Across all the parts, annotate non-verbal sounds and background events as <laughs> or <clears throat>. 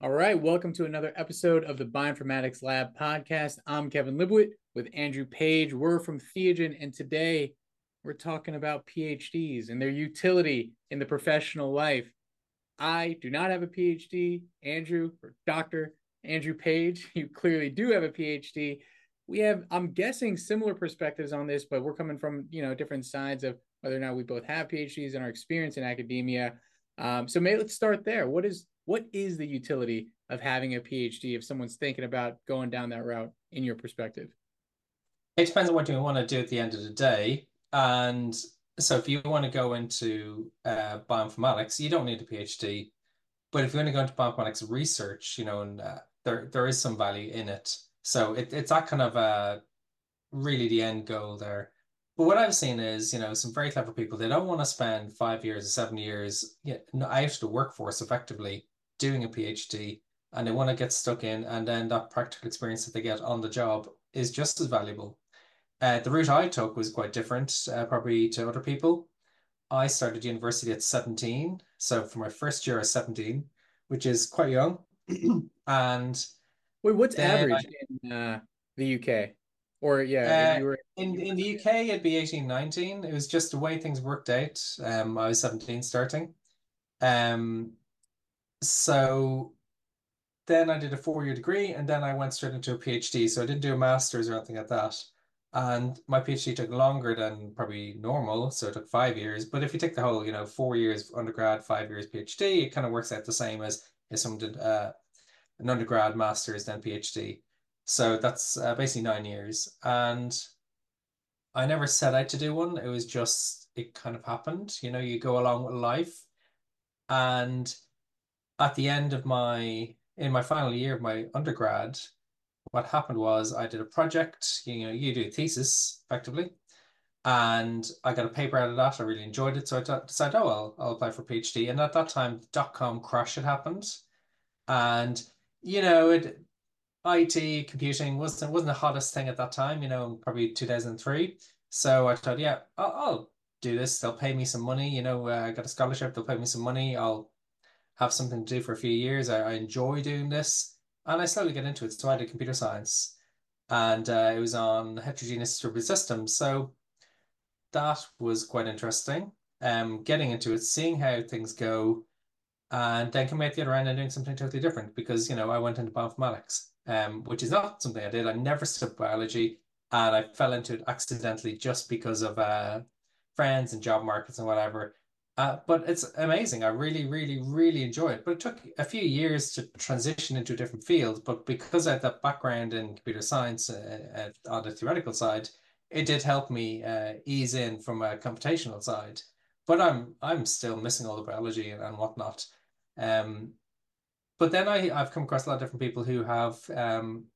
All right, welcome to another episode of the Bioinformatics Lab podcast. I'm Kevin Libuit with Andrew Page. We're from Theiagen, and today we're talking about PhDs and their utility in the professional life. I do not have a PhD. Andrew, or Dr. Andrew Page, <laughs> you clearly do have a PhD. We have, I'm guessing, similar perspectives on this, but we're coming from, you know, different sides of whether or not we both have PhDs and our experience in academia. Um, so maybe let's start there. What is what is the utility of having a PhD if someone's thinking about going down that route in your perspective? It depends on what you want to do at the end of the day. And so if you want to go into uh, bioinformatics, you don't need a PhD. But if you want to go into bioinformatics research, you know, and uh, there there is some value in it. So it, it's that kind of uh, really the end goal there. But what I've seen is, you know, some very clever people, they don't want to spend five years or seven years you know, out of the workforce effectively doing a PhD and they want to get stuck in, and then that practical experience that they get on the job is just as valuable. Uh, the route I took was quite different, uh, probably to other people. I started university at 17. So for my first year, I was 17, which is quite young. <clears throat> and wait, what's average I, in uh, the UK? Or yeah, uh, were... in in the UK it'd be 18, 19. It was just the way things worked out. Um, I was 17 starting. Um, so then I did a four-year degree and then I went straight into a PhD. So I didn't do a master's or anything like that. And my PhD took longer than probably normal. So it took five years. But if you take the whole, you know, four years undergrad, five years PhD, it kind of works out the same as if someone did uh, an undergrad, master's, then PhD. So that's uh, basically nine years. And I never set out to do one. It was just, it kind of happened. You know, you go along with life. And at the end of my in my final year of my undergrad, what happened was I did a project. You know, you do a thesis effectively, and I got a paper out of that. I really enjoyed it, so I decided, oh, I'll I'll apply for PhD. And at that time, dot com crash had happened, and you know, it IT computing wasn't wasn't the hottest thing at that time. You know, probably two thousand three. So I thought, yeah, I'll, I'll, do this. They'll pay me some money. You know, uh, I got a scholarship. They'll pay me some money. I'll have something to do for a few years. I, I enjoy doing this, and I slowly get into it. So I did computer science, and uh, it was on heterogeneous distributed systems. So that was quite interesting. Um, getting into it, seeing how things go, and then coming out the other end and doing something totally different because you know I went into bioinformatics, um, which is not something I did. I never studied biology, and I fell into it accidentally just because of uh, friends and job markets and whatever. Uh, but it's amazing. I really, really, really enjoy it. But it took a few years to transition into a different field. But because I had that background in computer science uh, uh, on the theoretical side, it did help me uh, ease in from a computational side. But I'm I'm still missing all the biology and, and whatnot. Um, but then I, I've come across a lot of different people who have um,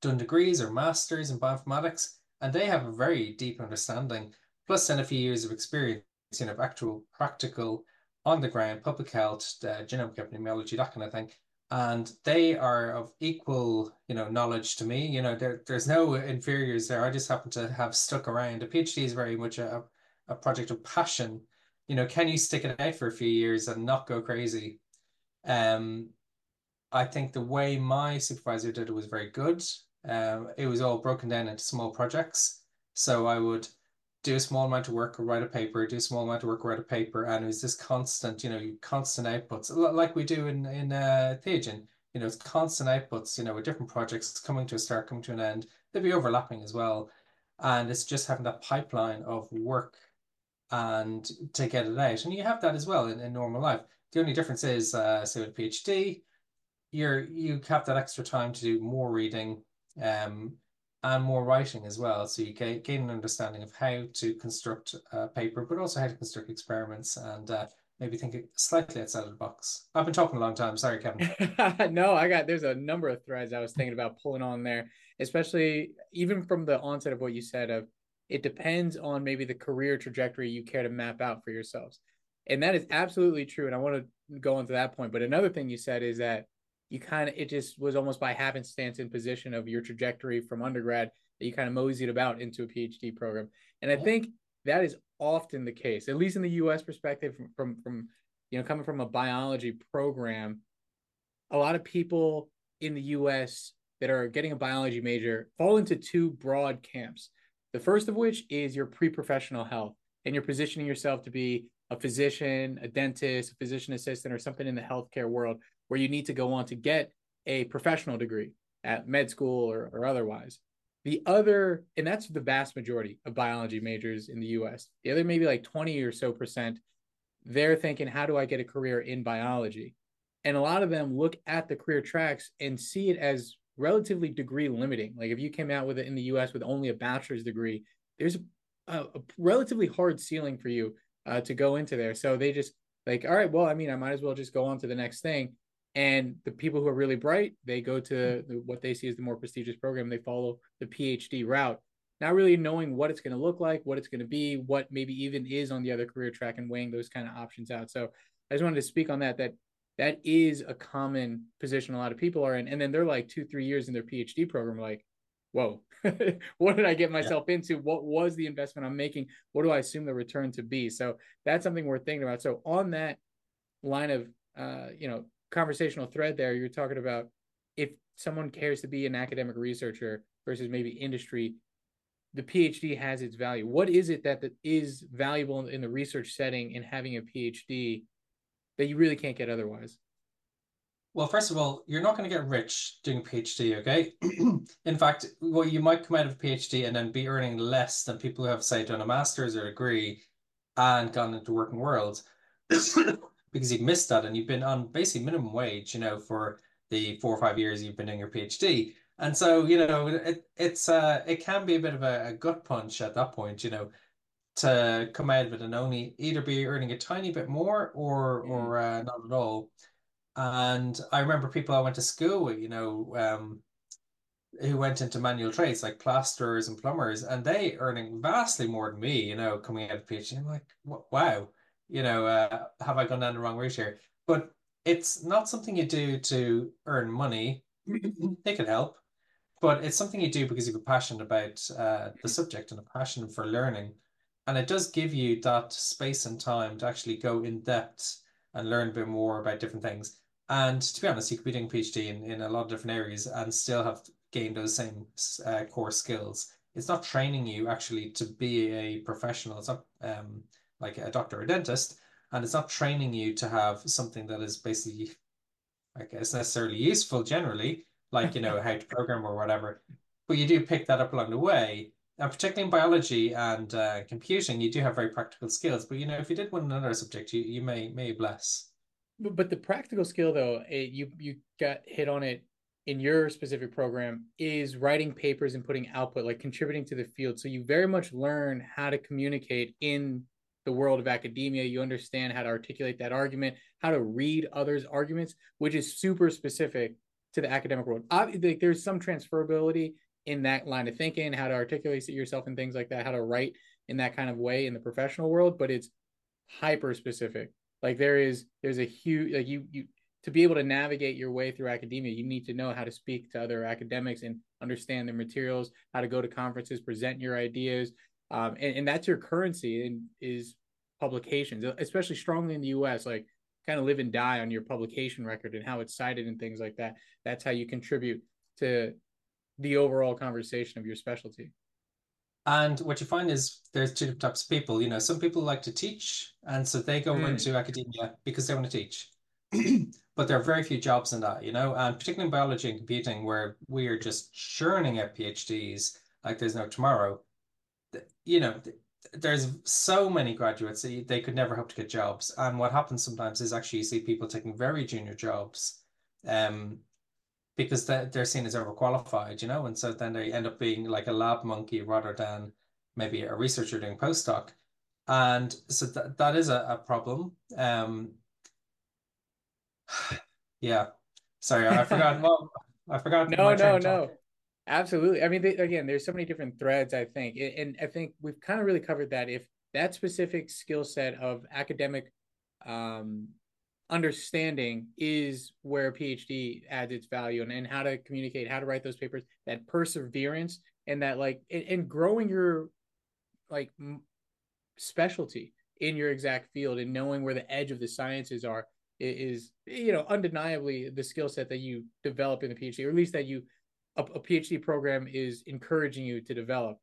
done degrees or masters in bioinformatics, and they have a very deep understanding, plus then a few years of experience you know, actual practical on the ground public health, uh, genomic epidemiology, that kind of thing. And they are of equal, you know, knowledge to me. You know, there, there's no inferiors there. I just happen to have stuck around. A PhD is very much a, a project of passion. You know, can you stick it out for a few years and not go crazy? Um, I think the way my supervisor did it was very good. Um, it was all broken down into small projects. So I would do a small amount of work or write a paper, do a small amount of work, or write a paper, and it was this constant, you know, constant outputs, like we do in in uh, Theiagen. You know, it's constant outputs. You know, with different projects coming to a start, coming to an end. They'll be overlapping as well, and it's just having that pipeline of work and to get it out. And you have that as well in, in normal life. The only difference is, uh, say, with PhD, you're you have that extra time to do more reading. Um, and more writing as well. So you gain, gain an understanding of how to construct a paper, but also how to construct experiments and uh, maybe think slightly outside of the box. I've been talking a long time. Sorry, Kevin. <laughs> no, I got there's a number of threads I was thinking about pulling on there, especially even from the onset of what you said of it depends on maybe the career trajectory you care to map out for yourselves. And that is absolutely true. And I want to go into that point. But another thing you said is that you kind of it just was almost by happenstance in position of your trajectory from undergrad that you kind of moseyed about into a PhD program. And I think that is often the case, at least in the U.S. perspective, from from, from you know coming from a biology program. a lot of people in the US that are getting a biology major fall into two broad camps. The first of which is your pre professional health, and you're positioning yourself to be a physician, a dentist, a physician assistant, or something in the healthcare world where you need to go on to get a professional degree at med school or, or otherwise. The other, and that's the vast majority of biology majors in the US. The other, maybe like 20 or so percent, they're thinking, how do I get a career in biology? And a lot of them look at the career tracks and see it as relatively degree limiting. Like if you came out with it in the US with only a bachelor's degree, there's a, a relatively hard ceiling for you uh, to go into there. So they just like, all right, well, I mean, I might as well just go on to the next thing. And the people who are really bright, they go to the, what they see as the more prestigious program. They follow the PhD route, not really knowing what it's going to look like, what it's going to be, what maybe even is on the other career track, and weighing those kind of options out. So I just wanted to speak on that. That that is a common position a lot of people are in. And then they're like two, three years in their PhD program, like, whoa, <laughs> what did I get myself yeah. into? What was the investment I'm making? What do I assume the return to be? So that's something we're thinking about. So on that line of uh, you know, conversational thread there, you're talking about if someone cares to be an academic researcher versus maybe industry, the PhD has its value. What is it that, is valuable in the research setting in having a PhD that you really can't get otherwise? Well, first of all, you're not going to get rich doing PhD, okay? <clears throat> in fact, well, you might come out of a PhD and then be earning less than people who have, say, done a master's or a degree and gone into working world because you've missed that and you've been on basically minimum wage, you know, for the four or five years you've been doing your PhD. And so, you know, it, it's uh, it can be a bit of a, a gut punch at that point, you know, to come out of it and only either be earning a tiny bit more or mm. or uh, not at all. And I remember people I went to school with, you know, um, who went into manual trades like plasterers and plumbers, and they earning vastly more than me, you know, coming out of PhD. I'm like, wow, you know, uh, have I gone down the wrong route here? But it's not something you do to earn money. <clears throat> it can help, but it's something you do because you have a passion about uh, the subject and a passion for learning and it does give you that space and time to actually go in depth and learn a bit more about different things. And to be honest, you could be doing a PhD in, in a lot of different areas and still have gained those same uh, core skills. It's not training you actually to be a professional. It's not um, like a doctor or dentist, and it's not training you to have something that is basically, I guess, necessarily useful generally, like you know <laughs> how to program or whatever. But you do pick that up along the way and particularly in biology and uh, computing, you do have very practical skills. But you know, if you did one another subject, you, you may may bless. But, but the practical skill, though, it, you you got hit on it in your specific program is writing papers and putting output, like contributing to the field. So you very much learn how to communicate in the world of academia. You understand how to articulate that argument, how to read others' arguments, which is super specific to the academic world. Obviously, there's some transferability in that line of thinking, how to articulate yourself and things like that, how to write in that kind of way in the professional world, but it's hyper specific. Like there is there's a huge like you you to be able to navigate your way through academia, you need to know how to speak to other academics and understand their materials, how to go to conferences, present your ideas, um, and, and that's your currency and is publications, especially strongly in the U.S. Like kind of live and die on your publication record and how it's cited and things like that. That's how you contribute to the overall conversation of your specialty. And what you find is there's two types of people. You know, some people like to teach, and so they go mm. into academia because they want to teach. <clears throat> but there are very few jobs in that, you know, and particularly in biology and computing, where we are just churning out PhDs like there's no tomorrow. You know, there's so many graduates they could never hope to get jobs. And what happens sometimes is actually you see people taking very junior jobs, um, because they're, they're seen as overqualified, you know, and so then they end up being like a lab monkey rather than maybe a researcher doing postdoc. And so that, that is a, a problem. Um, <sighs> yeah. Sorry, I forgot. <laughs> well, I forgot. No, no, no. Absolutely. I mean, they, again, there's so many different threads, I think. And I think we've kind of really covered that. If that specific skill set of academic um, understanding is where PhD adds its value and, and how to communicate, how to write those papers, that perseverance and that like and, and growing your like specialty in your exact field and knowing where the edge of the sciences are. is you know undeniably the skill set that you develop in the PhD, or at least that you a, a PhD program is encouraging you to develop.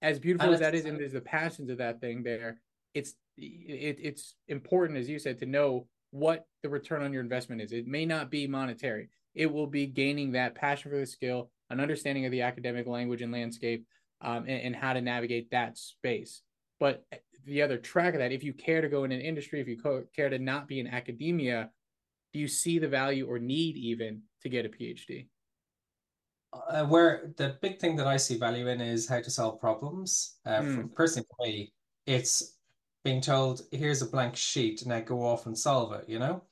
As beautiful as that is, and there's the passions of that thing there. It's it, it's important, as you said, to know what the return on your investment is. It may not be monetary. It will be gaining that passion for the skill, an understanding of the academic language and landscape, um, and, and how to navigate that space. But the other track of that, if you care to go in an industry, if you care to not be in academia, do you see the value or need even to get a PhD? Uh, where the big thing that I see value in is how to solve problems. Uh, mm. personally, for me, it's being told, here's a blank sheet, now go off and solve it, you know?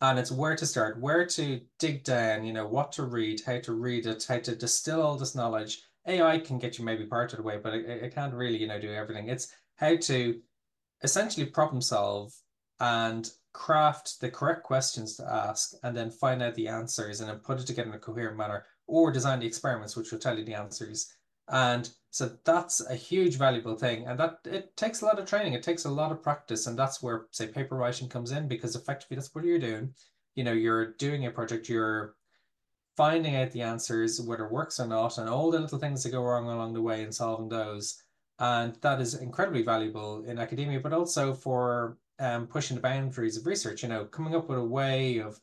And it's where to start, where to dig down, you know, what to read, how to read it, how to distill all this knowledge. AI can get you maybe part of the way, but it, it can't really, you know, do everything. It's how to essentially problem solve and craft the correct questions to ask and then find out the answers and then put it together in a coherent manner or design the experiments which will tell you the answers. And so that's a huge valuable thing and that it takes a lot of training it takes a lot of practice and that's where say paper writing comes in because effectively that's what you're doing. You know you're doing a project you're finding out the answers whether it works or not and all the little things that go wrong along the way and solving those. And that is incredibly valuable in academia but also for um, pushing the boundaries of research you know coming up with a way of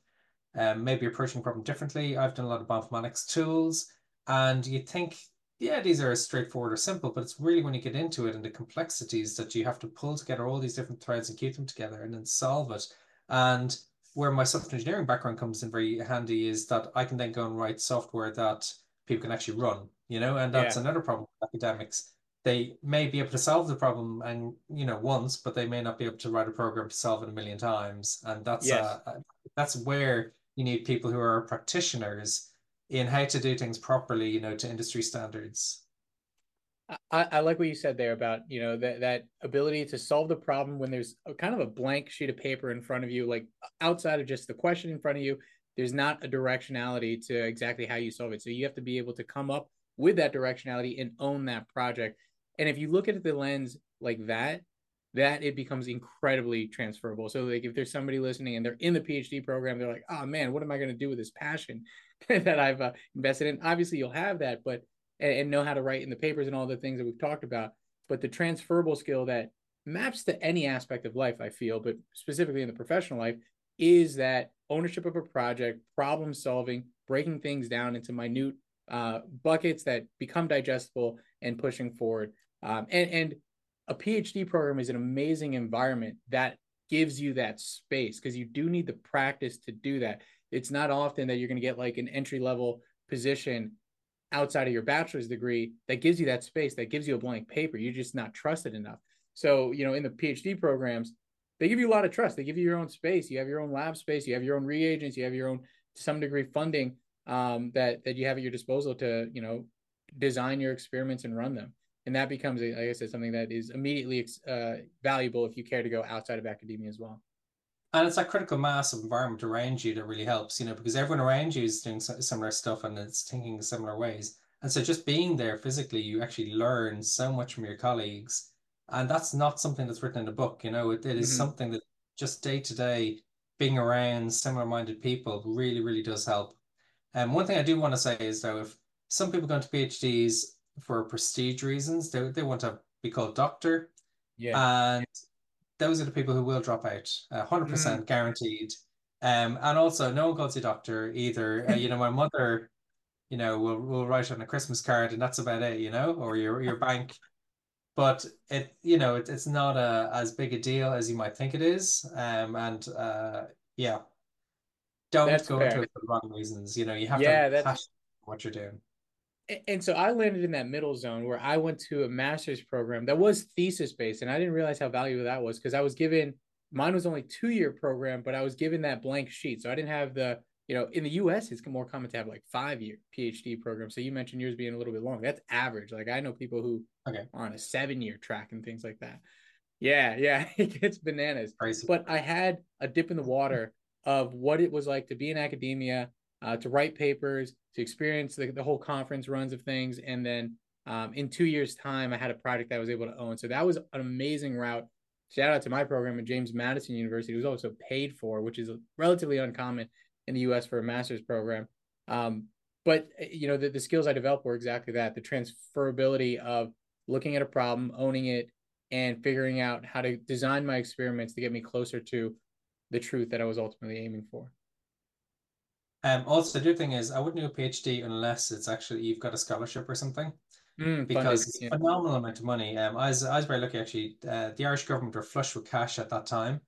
um, maybe approaching a problem differently i've done a lot of bioinformatics tools and you think yeah, these are straightforward or simple, but it's really when you get into it and the complexities that you have to pull together all these different threads and keep them together and then solve it. And where my software engineering background comes in very handy is that I can then go and write software that people can actually run, you know, and that's yeah. another problem with academics. They may be able to solve the problem and you know once, but they may not be able to write a program to solve it a million times. And that's yes. uh, that's where you need people who are practitioners in how to do things properly, you know, to industry standards. I, I like what you said there about you know that that ability to solve the problem when there's a, kind of a blank sheet of paper in front of you, like outside of just the question in front of you. There's not a directionality to exactly how you solve it, so you have to be able to come up with that directionality and own that project. And if you look at the lens like that, that it becomes incredibly transferable. So like if there's somebody listening and they're in the PhD program, they're like, oh man, what am I going to do with this passion <laughs> that I've uh, invested in? Obviously, you'll have that, but and, and, know how to write in the papers and all the things that we've talked about. But the transferable skill that maps to any aspect of life, I feel, but specifically in the professional life, is that ownership of a project, problem solving, breaking things down into minute uh, buckets that become digestible and pushing forward. Um, and and a PhD program is an amazing environment that gives you that space because you do need the practice to do that. It's not often that you're going to get like an entry level position outside of your bachelor's degree that gives you that space, that gives you a blank paper. You're just not trusted enough. So, you know, in the PhD programs, they give you a lot of trust. They give you your own space. You have your own lab space. You have your own reagents. You have your own, to some degree, funding um, that that you have at your disposal to, you know, design your experiments and run them and that becomes, like I said, something that is immediately uh, valuable if you care to go outside of academia as well. And it's that critical mass of environment around you that really helps, you know, because everyone around you is doing similar stuff and it's thinking similar ways. And so just being there physically, you actually learn so much from your colleagues. And that's not something that's written in a book, you know, it, it is mm-hmm. something that just day to day being around similar minded people really, really does help. And um, one thing I do want to say is though, if some people go into PhDs for prestige reasons. They they want to be called doctor. Yeah. And those are the people who will drop out, hundred percent mm. guaranteed. Um, and also no one calls you doctor either. Uh, you know, my <laughs> mother, you know, will will write on a Christmas card, and that's about it. You know, or your your bank. But it, you know, it, it's not a as big a deal as you might think it is. Um, and uh, yeah, don't that's go fair. into it for the wrong reasons. You know, you have yeah, to that's... what you're doing and so I landed in that middle zone where I went to a master's program that was thesis based, and I didn't realize how valuable that was because I was given mine was only two year program, but I was given that blank sheet, so I didn't have the you know in the U.S. it's more common to have like five year PhD program. So you mentioned yours being a little bit long. That's average. Like I know people who okay. are on a seven year track and things like that. Yeah, yeah, <laughs> it gets bananas. Crazy. But I had a dip in the water of what it was like to be in academia, uh, to write papers, to experience the, the whole conference runs of things. And then um, in two years' time, I had a project that I was able to own. So that was an amazing route. shout out to my program at James Madison University, it was also paid for, which is relatively uncommon in the US for a master's program. Um, but you know, the, the skills I developed were exactly that the transferability of looking at a problem, owning it, and figuring out how to design my experiments to get me closer to the truth that I was ultimately aiming for. Um, also, the other thing is, I wouldn't do a PhD unless it's actually you've got a scholarship or something, Mm, because it's yeah. a phenomenal amount of money. Um, I was I was very lucky actually. Uh, the Irish government were flush with cash at that time,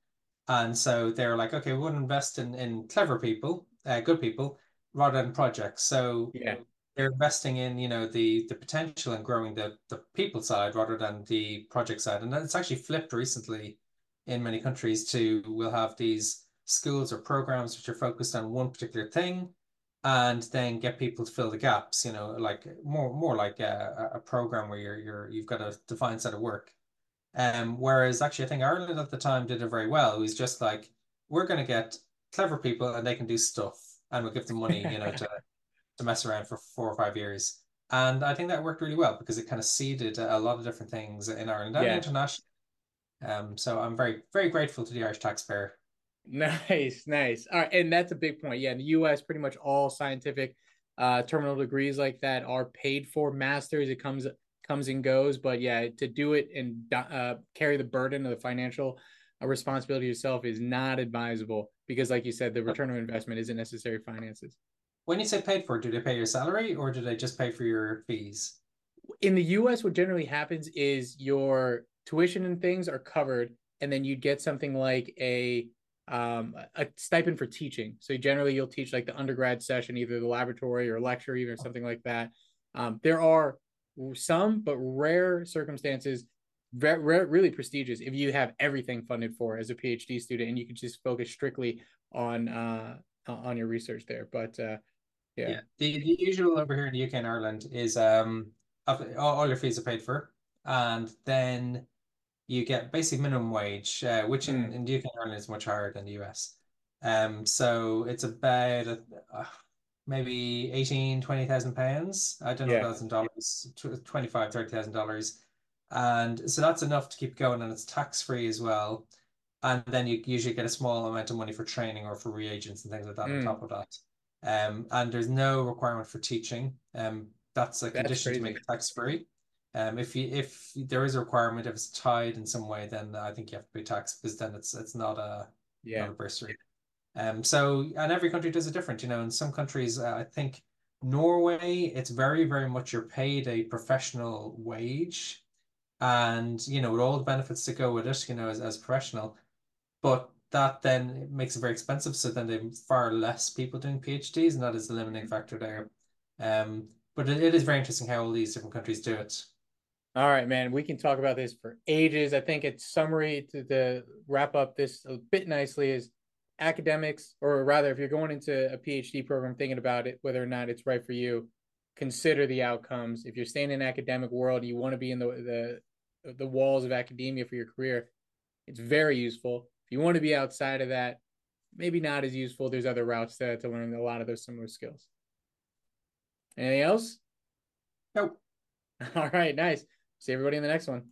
and so they were like, okay, we want to invest in in clever people, uh, good people, rather than projects. So Yeah. they're investing in you know the the potential and growing the the people side rather than the project side, and it's actually flipped recently in many countries to we'll have these schools or programs which are focused on one particular thing and then get people to fill the gaps you know like more more like a, a program where you're you're you've got a defined set of work. Um whereas actually I think Ireland at the time did it very well. It was just like we're going to get clever people and they can do stuff and we'll give them money you know to <laughs> to mess around for four or five years. And I think that worked really well because it kind of seeded a lot of different things in Ireland and Yeah. internationally. Um so I'm very very grateful to the Irish taxpayer Nice, nice. All right, and that's a big point. Yeah, in the U.S., pretty much all scientific uh, terminal degrees like that are paid for. Masters, it comes comes and goes, but yeah, to do it and uh, carry the burden of the financial uh, responsibility yourself is not advisable because, like you said, the return of investment isn't necessary finances. When you say paid for, do they pay your salary or do they just pay for your fees? In the U.S., what generally happens is your tuition and things are covered, and then you'd get something like a um, a stipend for teaching. So generally, you'll teach like the undergrad session, either the laboratory or lecture, even or something like that. Um, there are some, but rare circumstances, very, really prestigious if you have everything funded for as a PhD student, and you can just focus strictly on uh, on your research there. But uh, yeah, yeah. The, the usual over here in the UK and Ireland is um all your fees are paid for, and then you get basic minimum wage, uh, which in, mm. in the UK and Ireland is much higher than the US. Um, so it's about uh, maybe 18, 20,000 pounds. I don't know yeah. that's in dollars, 25, 30,000 dollars. And so that's enough to keep going and it's tax free as well. And then you usually get a small amount of money for training or for reagents and things like that mm. on top of that. Um, and there's no requirement for teaching. Um, that's a condition to make it tax free. Um, if you if there is a requirement, if it's tied in some way, then I think you have to pay tax because then it's it's not a yeah not a bursary. Um, so and every country does it different. You know, in some countries, uh, I think Norway, it's very very much you're paid a professional wage, and you know with all the benefits that go with it, you know, as as professional, but that then makes it very expensive. So then they far less people doing PhDs, and that is the limiting factor there. Um, but it, it is very interesting how all these different countries do it. All right, man. We can talk about this for ages. I think it's summary to, to wrap up this a bit nicely is academics, or rather, if you're going into a PhD program thinking about it, whether or not it's right for you, consider the outcomes. If you're staying in academic world, you want to be in the the the walls of academia for your career. It's very useful. If you want to be outside of that, maybe not as useful. There's other routes to, to learn a lot of those similar skills. Anything else? Nope. <laughs> All right, nice. See everybody in the next one.